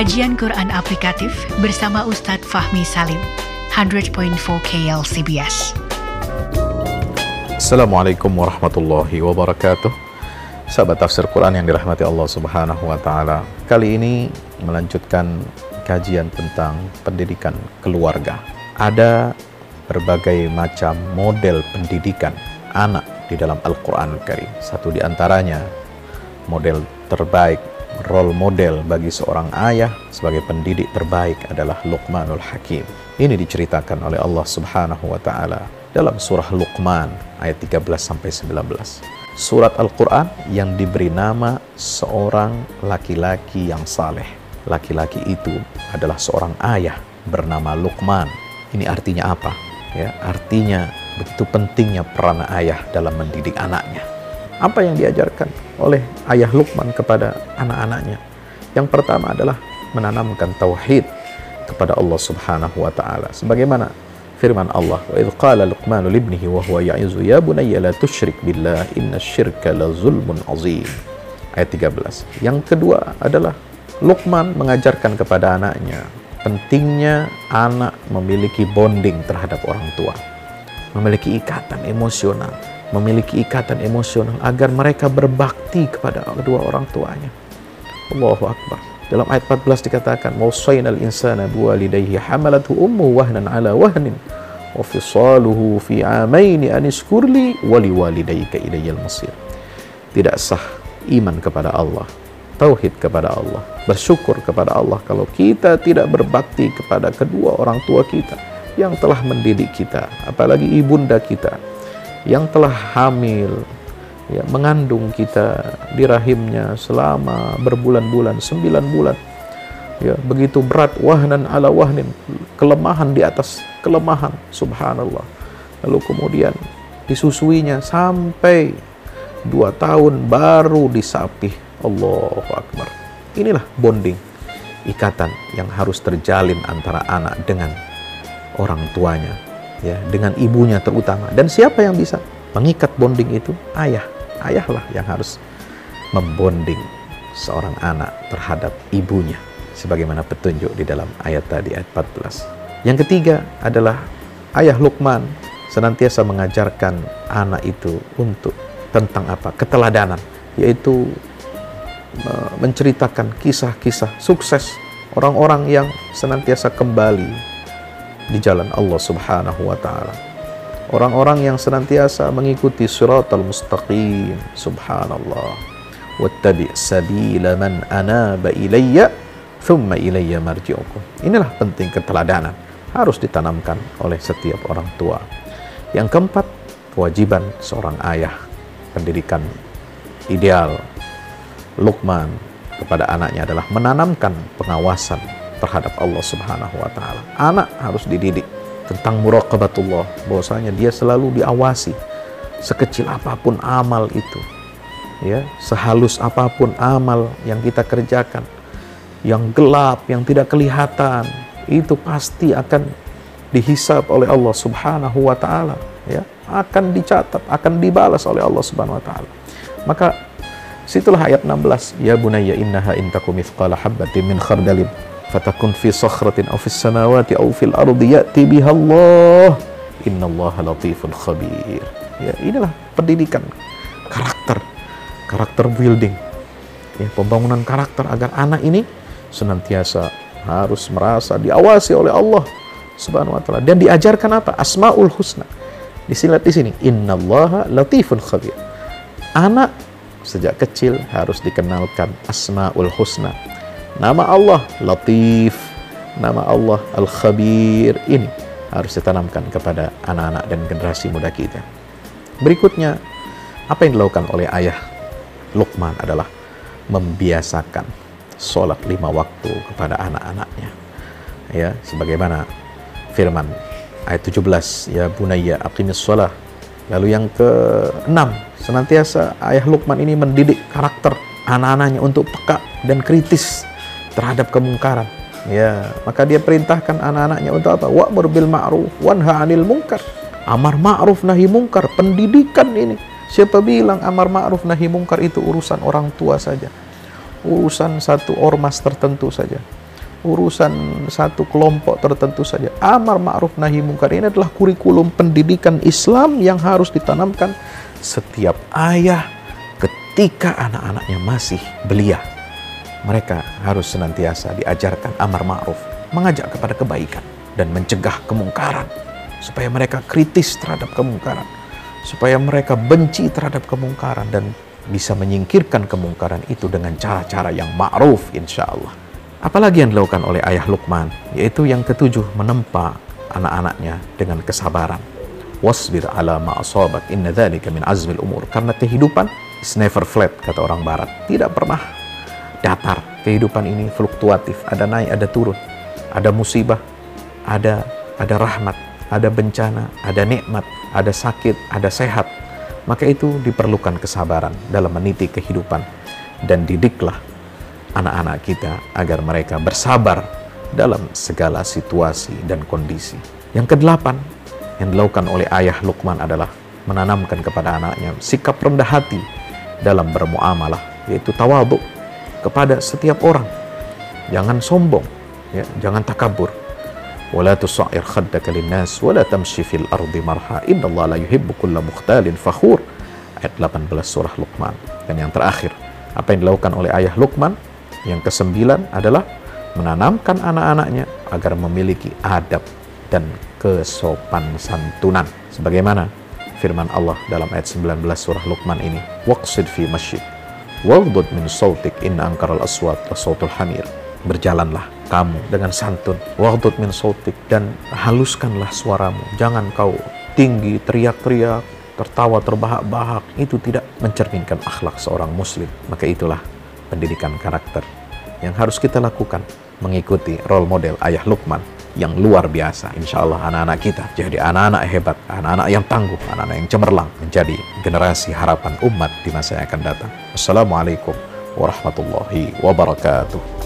Kajian Quran Aplikatif bersama Ustadz Fahmi Salim, 100.4 KLCBS. Assalamualaikum warahmatullahi wabarakatuh. Sahabat tafsir Quran yang dirahmati Allah Subhanahu wa taala. Kali ini melanjutkan kajian tentang pendidikan keluarga. Ada berbagai macam model pendidikan anak di dalam Al-Qur'an Al Karim. Satu di antaranya model terbaik role model bagi seorang ayah sebagai pendidik terbaik adalah Luqmanul Hakim. Ini diceritakan oleh Allah Subhanahu wa taala dalam surah Luqman ayat 13 sampai 19. Surat Al-Qur'an yang diberi nama seorang laki-laki yang saleh. Laki-laki itu adalah seorang ayah bernama Luqman. Ini artinya apa? Ya, artinya begitu pentingnya peran ayah dalam mendidik anaknya apa yang diajarkan oleh ayah Luqman kepada anak-anaknya? Yang pertama adalah menanamkan tauhid kepada Allah Subhanahu wa taala. Sebagaimana firman Allah, "Wa idz qala Luqman li ibnihi wa huwa ya'izu ya bunayya la tusyrik billah la zulmun azim." Ayat 13. Yang kedua adalah Luqman mengajarkan kepada anaknya pentingnya anak memiliki bonding terhadap orang tua, memiliki ikatan emosional memiliki ikatan emosional agar mereka berbakti kepada kedua orang tuanya. Allahu Akbar. Dalam ayat 14 dikatakan, "Wasainal insana biwalidayhi hamalathu ummu wahnan ala wahnin wa fisaluhu fi amaini an iskurli wa liwalidayka ilayyal masir." Tidak sah iman kepada Allah, tauhid kepada Allah, bersyukur kepada Allah kalau kita tidak berbakti kepada kedua orang tua kita yang telah mendidik kita, apalagi ibunda kita, yang telah hamil ya, mengandung kita di rahimnya selama berbulan-bulan sembilan bulan. Ya begitu berat wahnan ala wahnin kelemahan di atas kelemahan subhanallah. Lalu kemudian disusuinya sampai dua tahun baru disapih. Allahu Akbar. Inilah bonding ikatan yang harus terjalin antara anak dengan orang tuanya ya dengan ibunya terutama. Dan siapa yang bisa mengikat bonding itu? Ayah. Ayahlah yang harus membonding seorang anak terhadap ibunya sebagaimana petunjuk di dalam ayat tadi ayat 14 yang ketiga adalah ayah Lukman senantiasa mengajarkan anak itu untuk tentang apa? Keteladanan yaitu menceritakan kisah-kisah sukses orang-orang yang senantiasa kembali di jalan Allah Subhanahu wa taala. Orang-orang yang senantiasa mengikuti siratal mustaqim. Subhanallah. Wattabi' sabila man anaba ilayya thumma ilayya marji'ukum. Inilah penting keteladanan harus ditanamkan oleh setiap orang tua. Yang keempat, kewajiban seorang ayah pendidikan ideal Luqman kepada anaknya adalah menanamkan pengawasan terhadap Allah Subhanahu wa taala. Anak harus dididik tentang muraqabatullah, bahwasanya dia selalu diawasi sekecil apa pun amal itu. Ya, sehalus apa pun amal yang kita kerjakan, yang gelap, yang tidak kelihatan, itu pasti akan dihisap oleh Allah Subhanahu wa taala, ya, akan dicatat, akan dibalas oleh Allah Subhanahu wa taala. Maka situlah ayat 16, ya bunayya innaha intakum mithqala habatin min khardalin fatakun fi sakhratin aw fis samawati aw fil ardi ya'ti biha Allah. Innallaha latifun khabir. Ya inilah pendidikan karakter karakter building. Ya pembangunan karakter agar anak ini senantiasa harus merasa diawasi oleh Allah Subhanahu wa taala. Dan diajarkan apa? Asmaul husna. Di sini di sini. Innallaha latifun khabir. Anak sejak kecil harus dikenalkan asmaul husna Nama Allah Latif, nama Allah Al-Khabir ini harus ditanamkan kepada anak-anak dan generasi muda kita. Berikutnya, apa yang dilakukan oleh ayah Luqman adalah membiasakan sholat lima waktu kepada anak-anaknya. Ya, sebagaimana firman ayat 17, ya bunayya aqimis sholah. Lalu yang ke-6, senantiasa ayah Luqman ini mendidik karakter anak-anaknya untuk peka dan kritis terhadap kemungkaran. Ya, maka dia perintahkan anak-anaknya untuk apa? Wa'mur bil ma'ruf wanha 'anil munkar. Amar ma'ruf nahi munkar, pendidikan ini. Siapa bilang amar ma'ruf nahi munkar itu urusan orang tua saja? Urusan satu ormas tertentu saja. urusan satu kelompok tertentu saja. Amar ma'ruf nahi mungkar ini adalah kurikulum pendidikan Islam yang harus ditanamkan setiap ayah ketika anak-anaknya masih belia. Mereka harus senantiasa diajarkan amar ma'ruf, mengajak kepada kebaikan dan mencegah kemungkaran supaya mereka kritis terhadap kemungkaran, supaya mereka benci terhadap kemungkaran dan bisa menyingkirkan kemungkaran itu dengan cara-cara yang ma'ruf insya Allah. Apalagi yang dilakukan oleh ayah Lukman, yaitu yang ketujuh menempa anak-anaknya dengan kesabaran. Wasbir ala ma'asobat inna dhalika min azmil umur. Karena kehidupan is never flat, kata orang barat. Tidak pernah datar. Kehidupan ini fluktuatif, ada naik, ada turun. Ada musibah, ada ada rahmat, ada bencana, ada nikmat, ada sakit, ada sehat. Maka itu diperlukan kesabaran dalam meniti kehidupan. Dan didiklah anak-anak kita agar mereka bersabar dalam segala situasi dan kondisi. Yang kedelapan yang dilakukan oleh ayah Lukman adalah menanamkan kepada anaknya sikap rendah hati dalam bermuamalah, yaitu tawadhu kepada setiap orang. Jangan sombong, ya, jangan takabur. Wala tusair khaddaka linnas wala tamshi fil ardi marha innallaha la yuhibbu kulla mukhtalin fakhur. Ayat 18 surah Luqman. Dan yang terakhir, apa yang dilakukan oleh ayah Luqman yang kesembilan adalah menanamkan anak-anaknya agar memiliki adab dan kesopan santunan. Sebagaimana firman Allah dalam ayat 19 surah Luqman ini, waqsid fi masjid Waghdud min sautik inna angkaral aswat la sautul hamir. Berjalanlah kamu dengan santun. Waghdud min sautik. Dan haluskanlah suaramu. Jangan kau tinggi, teriak-teriak, tertawa terbahak-bahak. Itu tidak mencerminkan akhlak seorang muslim. Maka itulah pendidikan karakter yang harus kita lakukan mengikuti role model ayah Lukman yang luar biasa. Insya Allah anak-anak kita jadi anak-anak hebat, anak-anak yang tangguh, anak-anak yang cemerlang menjadi generasi harapan umat di masa yang akan datang. Assalamualaikum warahmatullahi wabarakatuh.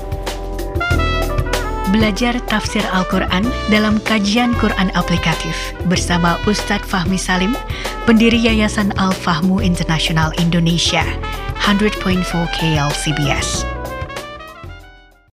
Belajar tafsir Al-Quran dalam kajian Quran aplikatif bersama Ustadz Fahmi Salim, pendiri Yayasan Al-Fahmu International Indonesia, 100.4 KL CBS.